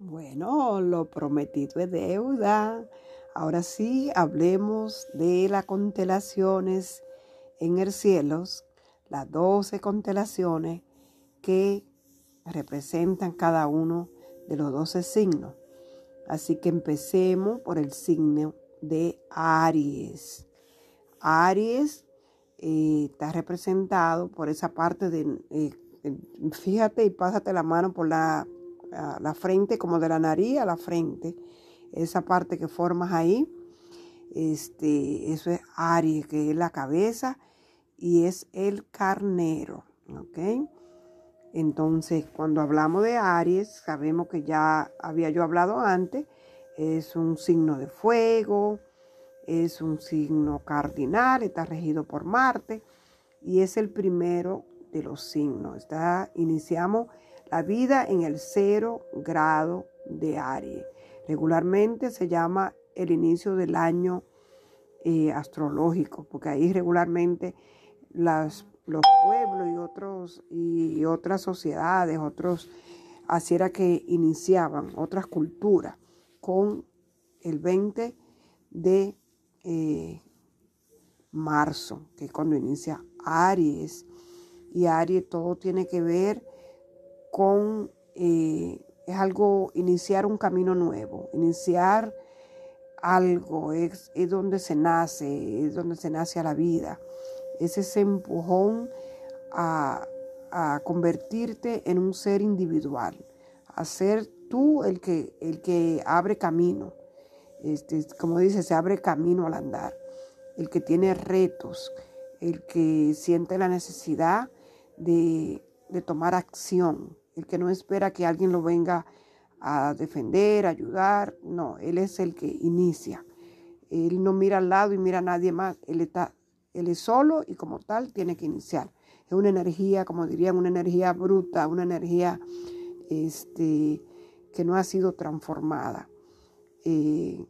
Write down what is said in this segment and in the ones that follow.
Bueno, lo prometido es deuda. Ahora sí, hablemos de las constelaciones en el cielo, las doce constelaciones que representan cada uno de los doce signos. Así que empecemos por el signo de Aries. Aries eh, está representado por esa parte de, eh, fíjate y pásate la mano por la la frente, como de la nariz a la frente, esa parte que formas ahí, este, eso es Aries, que es la cabeza y es el carnero, ¿ok? Entonces, cuando hablamos de Aries, sabemos que ya había yo hablado antes, es un signo de fuego, es un signo cardinal, está regido por Marte y es el primero de los signos. Está, iniciamos la vida en el cero grado de Aries. Regularmente se llama el inicio del año eh, astrológico, porque ahí regularmente las, los pueblos y, otros, y otras sociedades, otros, así era que iniciaban otras culturas con el 20 de eh, marzo, que es cuando inicia Aries. Y Aries todo tiene que ver con, eh, es algo, iniciar un camino nuevo, iniciar algo, es, es, donde se nace, es donde se nace a la vida, es ese empujón a, a convertirte en un ser individual, a ser tú el que, el que abre camino, este, como dice, se abre camino al andar, el que tiene retos, el que siente la necesidad de, de tomar acción, el que no espera que alguien lo venga a defender, ayudar, no, él es el que inicia. Él no mira al lado y mira a nadie más, él está, él es solo y como tal tiene que iniciar. Es una energía, como dirían, una energía bruta, una energía este, que no ha sido transformada. Eh,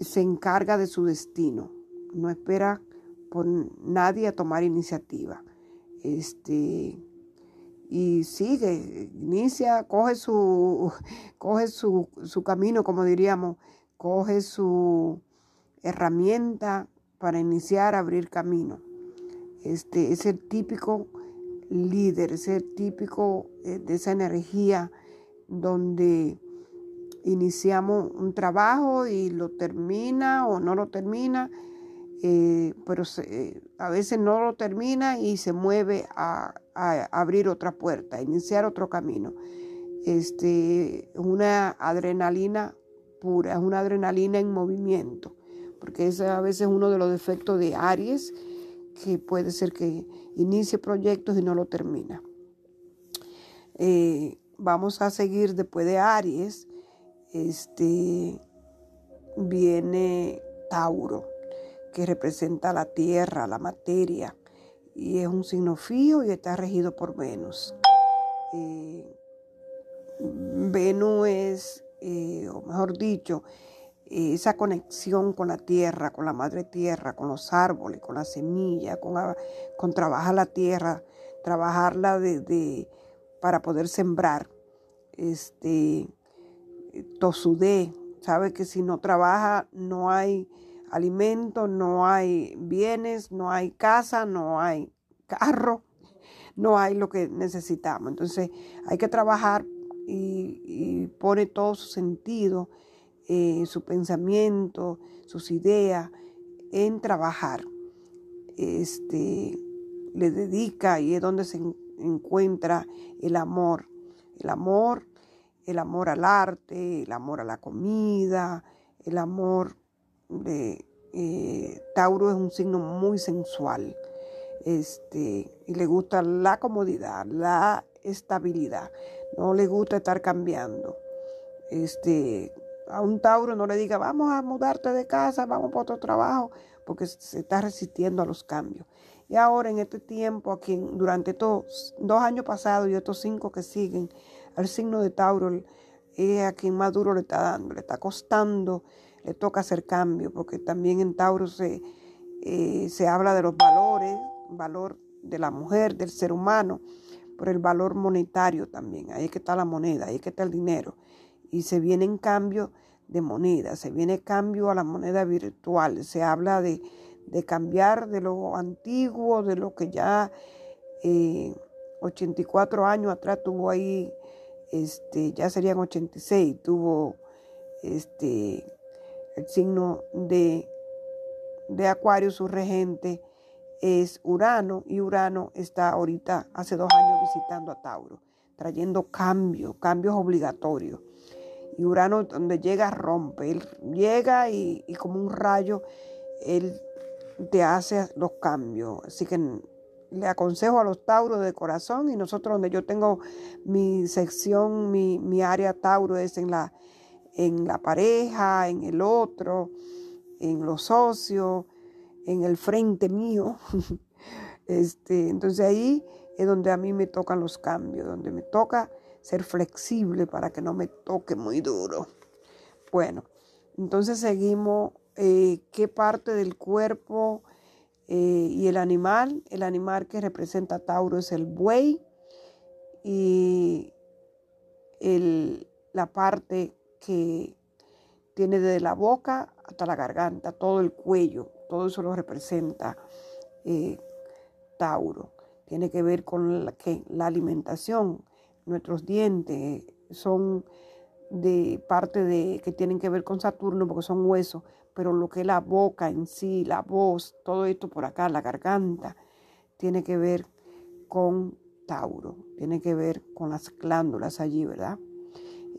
se encarga de su destino, no espera por nadie a tomar iniciativa. Este, y sigue, inicia, coge su, coge su, camino, como diríamos, coge su herramienta para iniciar, abrir camino. Este es el típico líder, es el típico eh, de esa energía donde iniciamos un trabajo y lo termina o no lo termina, eh, pero a veces no lo termina y se mueve a, abrir otra puerta, a iniciar otro camino. Este, una adrenalina pura, una adrenalina en movimiento, porque es a veces uno de los defectos de Aries, que puede ser que inicie proyectos y no lo termina. Eh, vamos a seguir después de Aries, este, viene Tauro que representa la tierra, la materia, y es un signo fijo y está regido por Venus. Eh, Venus es, eh, o mejor dicho, esa conexión con la tierra, con la madre tierra, con los árboles, con la semilla, con, con trabajar la tierra, trabajarla de, para poder sembrar. Este, tosudé, sabe que si no trabaja no hay alimento, no hay bienes, no hay casa, no hay carro, no hay lo que necesitamos. Entonces hay que trabajar y, pone todo su sentido, eh, su pensamiento, sus ideas en trabajar. Este, le dedica y es donde se encuentra el amor. El amor, el amor al arte, el amor a la comida, el amor eh, Tauro es un signo muy sensual. Este, y le gusta la comodidad, la estabilidad. No le gusta estar cambiando. Este, a un Tauro no le diga, vamos a mudarte de casa, vamos para otro trabajo, porque se está resistiendo a los cambios. Y ahora en este tiempo, aquí durante estos dos años pasados y estos cinco que siguen, el signo de Tauro es a quien más duro le está dando, le está costando le toca hacer cambio, porque también en Tauro se, eh, se habla de los valores, valor de la mujer, del ser humano, por el valor monetario también. Ahí es que está la moneda, ahí es que está el dinero. Y se viene en cambio de moneda, se viene cambio a la moneda virtual. Se habla de, cambiar de lo antiguo, de lo que ya 84 eh, años atrás tuvo ahí, este, ya serían 86, tuvo este, el signo de, de Acuario, su regente es Urano y Urano está ahorita, hace dos años visitando a Tauro, trayendo cambios, cambios obligatorios. Y Urano donde llega rompe, él llega y, como un rayo, él te hace los cambios. Así que le aconsejo a los Tauros de corazón y nosotros donde yo tengo mi sección, mi, mi área Tauro es en la, en la pareja, en el otro, en los socios, en el frente mío. Este, entonces ahí es donde a mí me tocan los cambios, donde me toca ser flexible para que no me toque muy duro. Bueno, entonces seguimos eh, qué parte del cuerpo eh, y el animal. El animal que representa Tauro es el buey y la parte que tiene desde la boca hasta la garganta, todo el cuello, todo eso lo representa eh, Tauro. Tiene que ver con la, la alimentación, nuestros dientes son de parte de que tienen que ver con Saturno porque son huesos, pero lo que es la boca en sí, la voz, todo esto por acá, la garganta, tiene que ver con Tauro, tiene que ver con las glándulas allí, ¿verdad?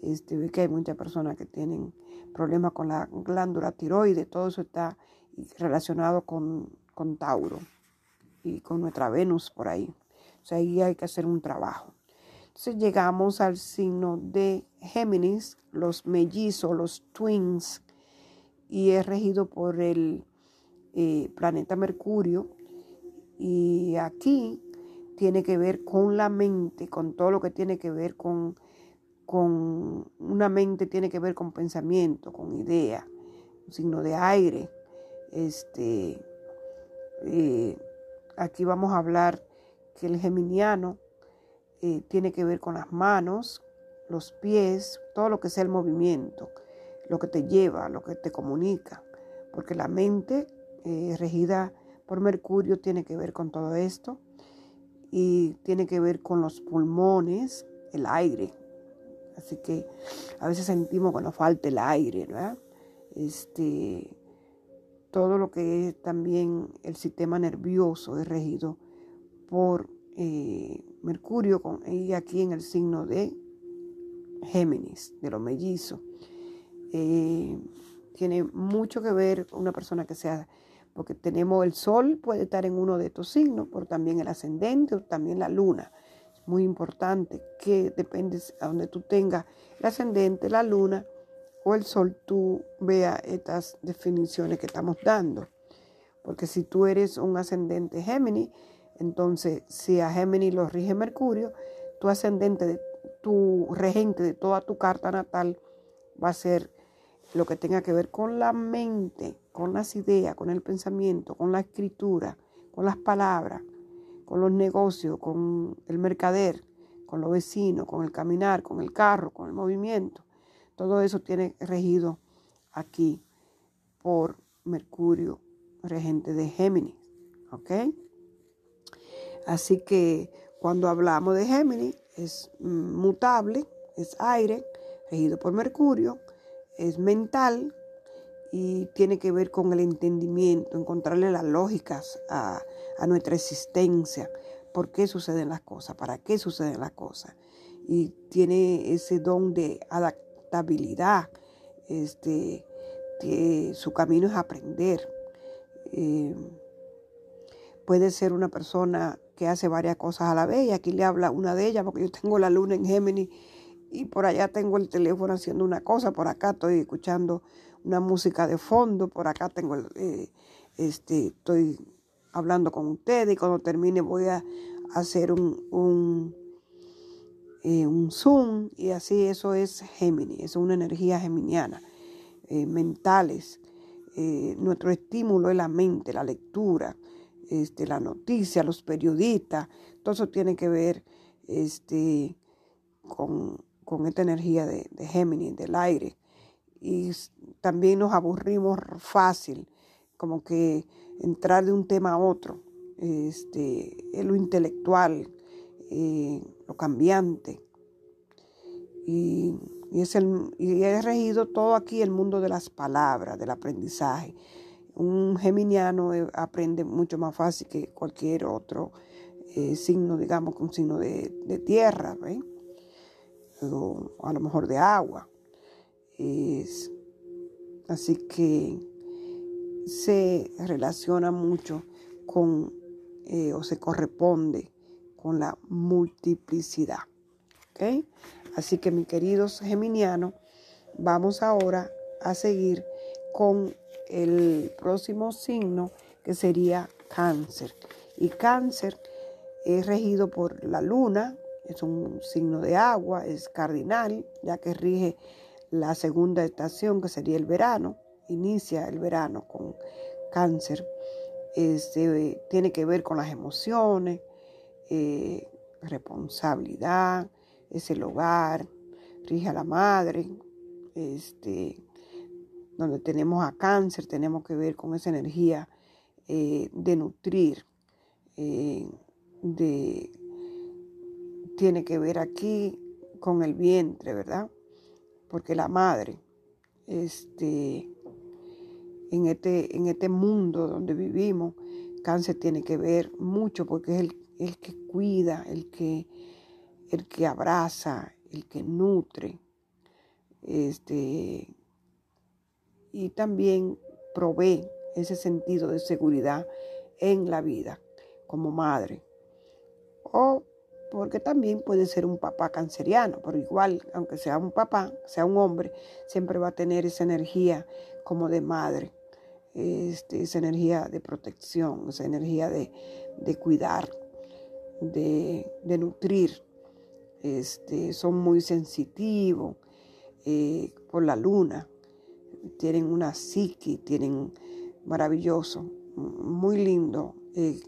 Este, que hay muchas personas que tienen problemas con la glándula tiroide, todo eso está relacionado con, con Tauro y con nuestra Venus por ahí. O sea, ahí hay que hacer un trabajo. Entonces llegamos al signo de Géminis, los mellizos, los twins, y es regido por el eh, planeta Mercurio. Y aquí tiene que ver con la mente, con todo lo que tiene que ver con con una mente tiene que ver con pensamiento, con idea, un signo de aire. Este, eh, aquí vamos a hablar que el geminiano eh, tiene que ver con las manos, los pies, todo lo que sea el movimiento, lo que te lleva, lo que te comunica, porque la mente eh, regida por Mercurio tiene que ver con todo esto y tiene que ver con los pulmones, el aire, Así que a veces sentimos que nos falta el aire, ¿verdad? Este, todo lo que es también el sistema nervioso es regido por eh, Mercurio y aquí en el signo de Géminis, de los mellizos. Eh, tiene mucho que ver con una persona que sea, porque tenemos el sol, puede estar en uno de estos signos, pero también el ascendente o también la luna muy importante, que depende a donde tú tengas el ascendente, la luna o el sol, tú veas estas definiciones que estamos dando. Porque si tú eres un ascendente Géminis, entonces si a Géminis lo rige Mercurio, tu ascendente, de, tu regente de toda tu carta natal va a ser lo que tenga que ver con la mente, con las ideas, con el pensamiento, con la escritura, con las palabras, con los negocios, con el mercader, con los vecinos, con el caminar, con el carro, con el movimiento. Todo eso tiene regido aquí por Mercurio, regente de Géminis. ¿Ok? Así que cuando hablamos de Géminis, es mutable, es aire, regido por Mercurio, es mental, y tiene que ver con el entendimiento, encontrarle las lógicas a, nuestra existencia, por qué suceden las cosas, para qué suceden las cosas. Y tiene ese don de adaptabilidad, este, que su camino es aprender. Eh, puede ser una persona que hace varias cosas a la vez y aquí le habla una de ellas porque yo tengo la luna en Géminis y por allá tengo el teléfono haciendo una cosa, por acá estoy escuchando una música de fondo, por acá tengo, eh, este, estoy hablando con ustedes y cuando termine voy a hacer un, un, eh, un zoom y así eso es Géminis, es una energía geminiana, eh, mentales. nuestro estímulo es la mente, la lectura, este, la noticia, los periodistas, todo eso tiene que ver este, con, esta energía de Géminis, del aire. Y también nos aburrimos fácil, como que entrar de un tema a otro, este, lo intelectual, eh, lo cambiante. Y, es el, y he regido todo aquí el mundo de las palabras, del aprendizaje. Un geminiano eh, aprende mucho más fácil que cualquier otro eh, signo, digamos, un signo de, tierra, o a lo mejor de agua. Así que se relaciona mucho con eh, o se corresponde con la multiplicidad. Así que mis queridos geminianos, vamos ahora a seguir con el próximo signo que sería cáncer. Y cáncer es regido por la luna, es un signo de agua, es cardinal, ya que rige la segunda estación que sería el verano inicia el verano con cáncer, este, tiene que ver con las emociones, eh, responsabilidad, es el hogar, rige a la madre, este, donde tenemos a cáncer, tenemos que ver con esa energía eh, de nutrir, eh, de, tiene que ver aquí con el vientre, ¿verdad? Porque la madre, este, en este, en este mundo donde vivimos, cáncer tiene que ver mucho porque es el, que cuida, el que, el que abraza, el que nutre, este, y también provee ese sentido de seguridad en la vida como madre. Porque también puede ser un papá canceriano, pero igual, aunque sea un papá, sea un hombre, siempre va a tener esa energía como de madre, este, esa energía de protección, esa energía de, cuidar, de, nutrir. Este, son muy sensitivos eh, por la luna, tienen una psique, tienen maravilloso, muy lindo, eh,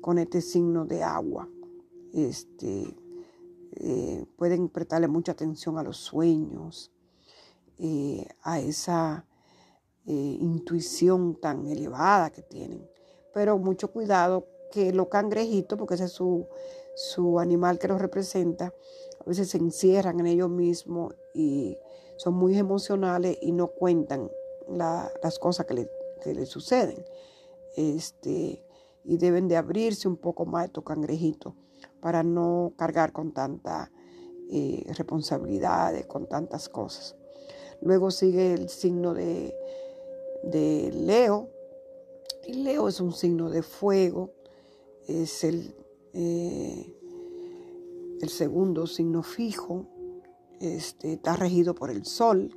con este signo de agua. Este, eh, pueden prestarle mucha atención a los sueños, a esa eh, intuición tan elevada que tienen. Pero mucho cuidado que los cangrejitos, porque ese es su, su animal que los representa, a veces se encierran en ellos mismos y son muy emocionales y no cuentan las cosas que le, suceden. Este, y deben de abrirse un poco más estos cangrejitos para no cargar con tanta eh, responsabilidades, con tantas cosas. Luego sigue el signo de de Leo. Leo es un signo de fuego, es el, eh, el segundo signo fijo, este, está regido por el sol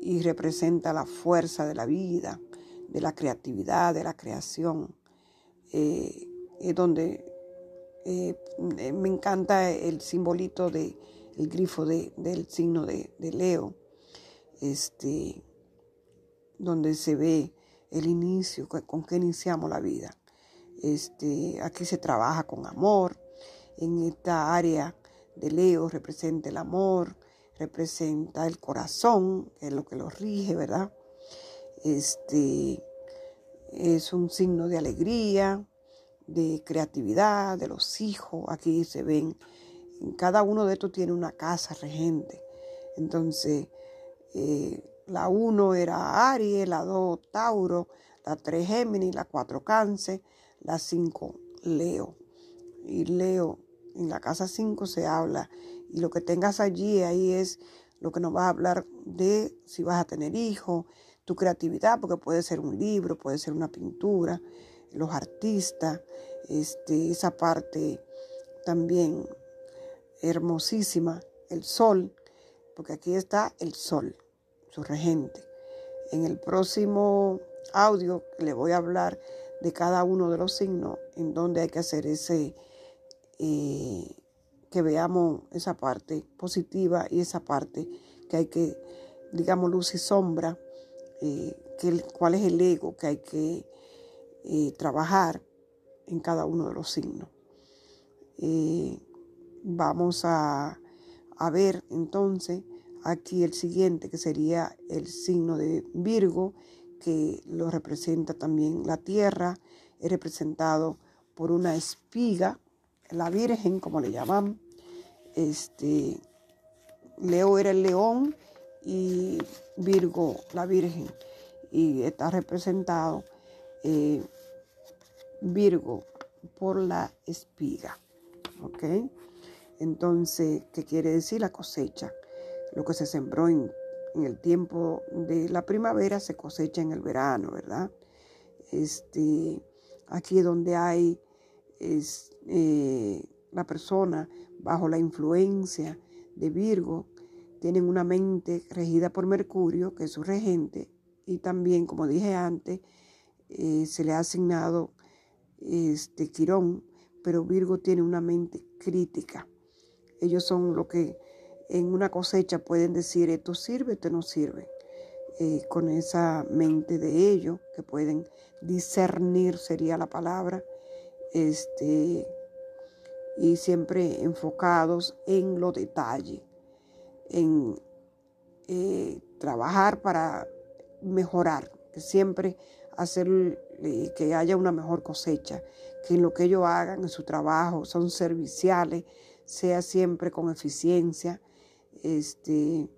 y representa la fuerza de la vida, de la creatividad, de la creación. Eh, es donde eh, me encanta el simbolito de el grifo de, del signo de, de Leo. Este, donde se ve el inicio, con que iniciamos la vida. Este, aquí se trabaja con amor. En esta área de Leo representa el amor, representa el corazón, que es lo que lo rige, ¿verdad? Este es un signo de alegría, de creatividad, de los hijos. Aquí se ven, cada uno de estos tiene una casa regente. Entonces, eh, la 1 era Aries, la 2 Tauro, la 3 Géminis, la 4 Cáncer, la 5 Leo. Y Leo, en la casa 5 se habla, y lo que tengas allí, ahí es lo que nos va a hablar de si vas a tener hijos, tu creatividad, porque puede ser un libro, puede ser una pintura, los artistas, este, esa parte también hermosísima, el sol, porque aquí está el sol su regente. En el próximo audio le voy a hablar de cada uno de los signos en donde hay que hacer ese, eh, que veamos esa parte positiva y esa parte que hay que, digamos, luz y sombra, eh, cuál es el ego que hay que eh, trabajar en cada uno de los signos. vamos a, a ver entonces aquí el siguiente, que sería el signo de Virgo, que lo representa también la tierra, es representado por una espiga, la Virgen, como le llaman. Este, Leo era el león y Virgo, la Virgen. Y está representado eh, Virgo por la espiga. ¿Ok? Entonces, ¿qué quiere decir la cosecha? Lo que se sembró en, el tiempo de la primavera se cosecha en el verano, ¿verdad? Este, aquí donde hay es, eh, la persona bajo la influencia de Virgo, tienen una mente regida por Mercurio, que es su regente, y también, como dije antes, eh, se le ha asignado este Quirón, pero Virgo tiene una mente crítica. Ellos son lo que en una cosecha pueden decir esto sirve, esto no sirve. Eh, con esa mente de ellos que pueden discernir sería la palabra, este, y siempre enfocados en los detalles, en eh, trabajar para mejorar, siempre hacer que haya una mejor cosecha, que en lo que ellos hagan en su trabajo son serviciales, sea siempre con eficiencia, este,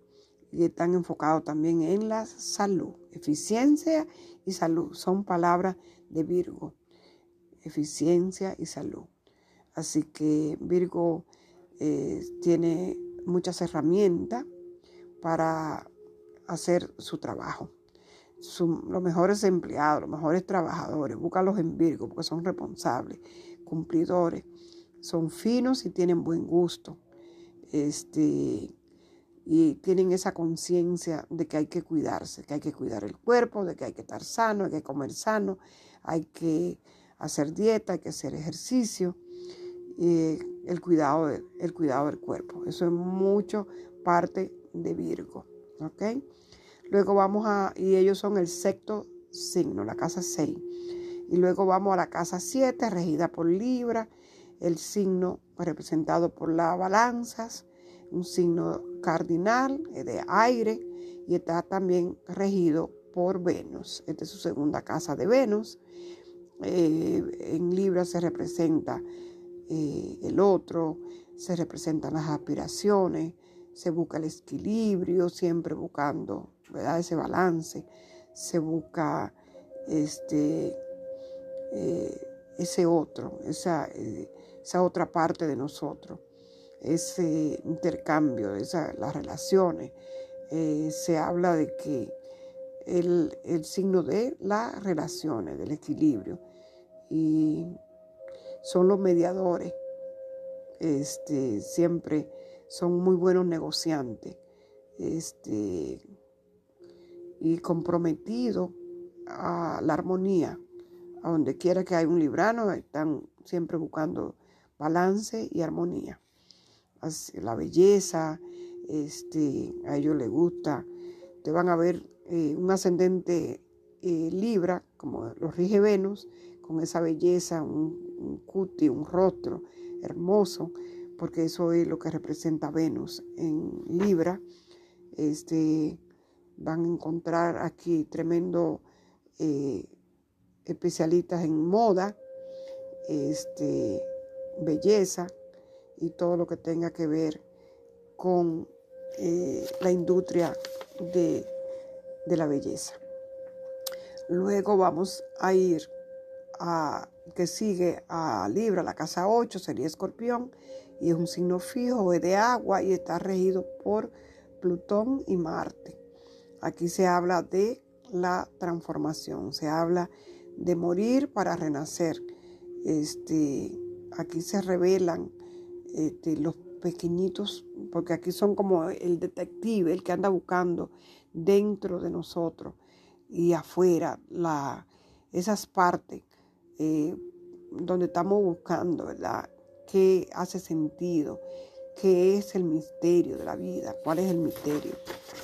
y están enfocados también en la salud. Eficiencia y salud son palabras de Virgo. Eficiencia y salud. Así que Virgo eh, tiene muchas herramientas para hacer su trabajo. Los mejores empleados, los mejores trabajadores, búscalos en Virgo porque son responsables, cumplidores, son finos y tienen buen gusto. Este, y tienen esa conciencia de que hay que cuidarse, que hay que cuidar el cuerpo, de que hay que estar sano, hay que comer sano, hay que hacer dieta, hay que hacer ejercicio, el, cuidado el cuidado del cuerpo. Eso es mucho parte de Virgo. ¿ok? Luego vamos a, y ellos son el sexto signo, la casa 6. Y luego vamos a la casa 7, regida por Libra, el signo representado por las balanzas, un signo cardinal eh, de aire y está también regido por Venus. Esta es su segunda casa de Venus. Eh, en Libra se representa eh, el otro, se representan las aspiraciones, se busca el equilibrio, siempre buscando ¿verdad? ese balance, se busca este, ese otro, esa, esa otra parte de nosotros ese intercambio, esa, las relaciones. Eh, se habla de que el, signo de las relaciones, del equilibrio, y son los mediadores. Este, siempre son muy buenos negociantes este, y comprometidos a la armonía. A donde quiera que haya un librano, están siempre buscando balance y armonía la belleza, este, a ellos les gusta. Te van a ver eh, un ascendente eh, Libra, como los rige Venus, con esa belleza, un, un cuti, un rostro hermoso, porque eso es lo que representa Venus en Libra. Este, van a encontrar aquí tremendo eh, especialistas en moda, este, belleza, y todo lo que tenga que ver con eh, la industria de, la belleza. Luego vamos a ir a que sigue a Libra, la casa 8 sería Escorpión y es un signo fijo, es de agua y está regido por Plutón y Marte. Aquí se habla de la transformación, se habla de morir para renacer. Este, aquí se revelan este, los pequeñitos, porque aquí son como el detective, el que anda buscando dentro de nosotros y afuera la, esas partes eh, donde estamos buscando, ¿verdad? ¿Qué hace sentido? ¿Qué es el misterio de la vida? ¿Cuál es el misterio?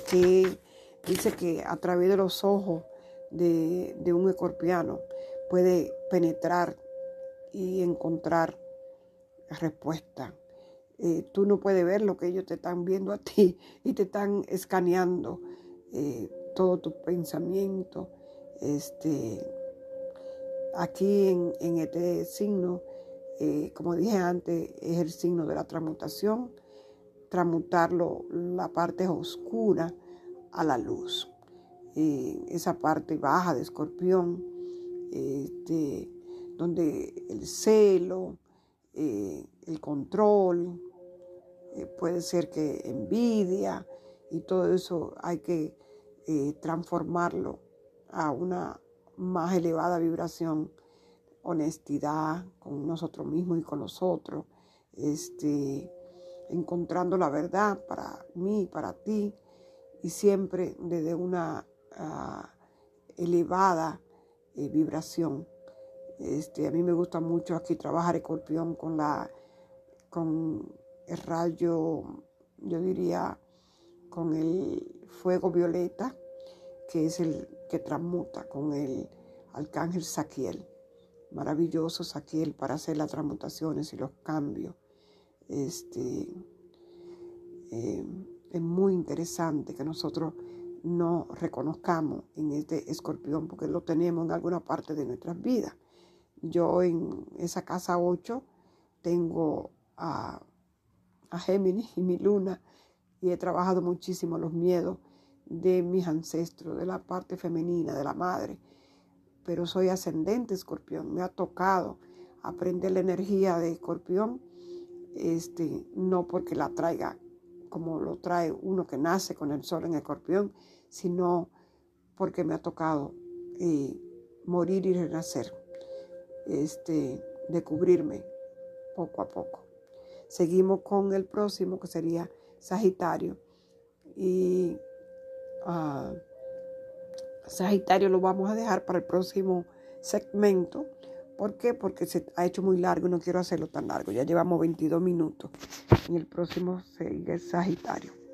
Que dice que a través de los ojos de, un escorpiano puede penetrar y encontrar respuesta eh, tú no puedes ver lo que ellos te están viendo a ti y te están escaneando eh, todo tu pensamiento. Este, aquí en, este signo, eh, como dije antes, es el signo de la transmutación, transmutarlo la parte oscura a la luz. esa parte baja de escorpión, este, donde el celo, el control, eh, puede ser que envidia y todo eso hay que eh, transformarlo a una más elevada vibración, honestidad con nosotros mismos y con los otros, este, encontrando la verdad para mí, para ti, y siempre desde una ah, elevada eh, vibración. Este, a mí me gusta mucho aquí trabajar escorpión con la con el rayo, yo diría, con el fuego violeta, que es el que transmuta con el arcángel Saquiel. Maravilloso Saquiel para hacer las transmutaciones y los cambios. Este, eh, es muy interesante que nosotros no reconozcamos en este escorpión porque lo tenemos en alguna parte de nuestras vidas. Yo en esa casa 8 tengo a a Géminis y mi luna y he trabajado muchísimo los miedos de mis ancestros, de la parte femenina, de la madre. Pero soy ascendente escorpión, me ha tocado aprender la energía de escorpión, este, no porque la traiga como lo trae uno que nace con el sol en escorpión, sino porque me ha tocado eh, morir y renacer, este, descubrirme poco a poco. Seguimos con el próximo que sería Sagitario. Y ah, Sagitario lo vamos a dejar para el próximo segmento. ¿Por qué? Porque se ha hecho muy largo y no quiero hacerlo tan largo. Ya llevamos 22 minutos. En el próximo sigue Sagitario.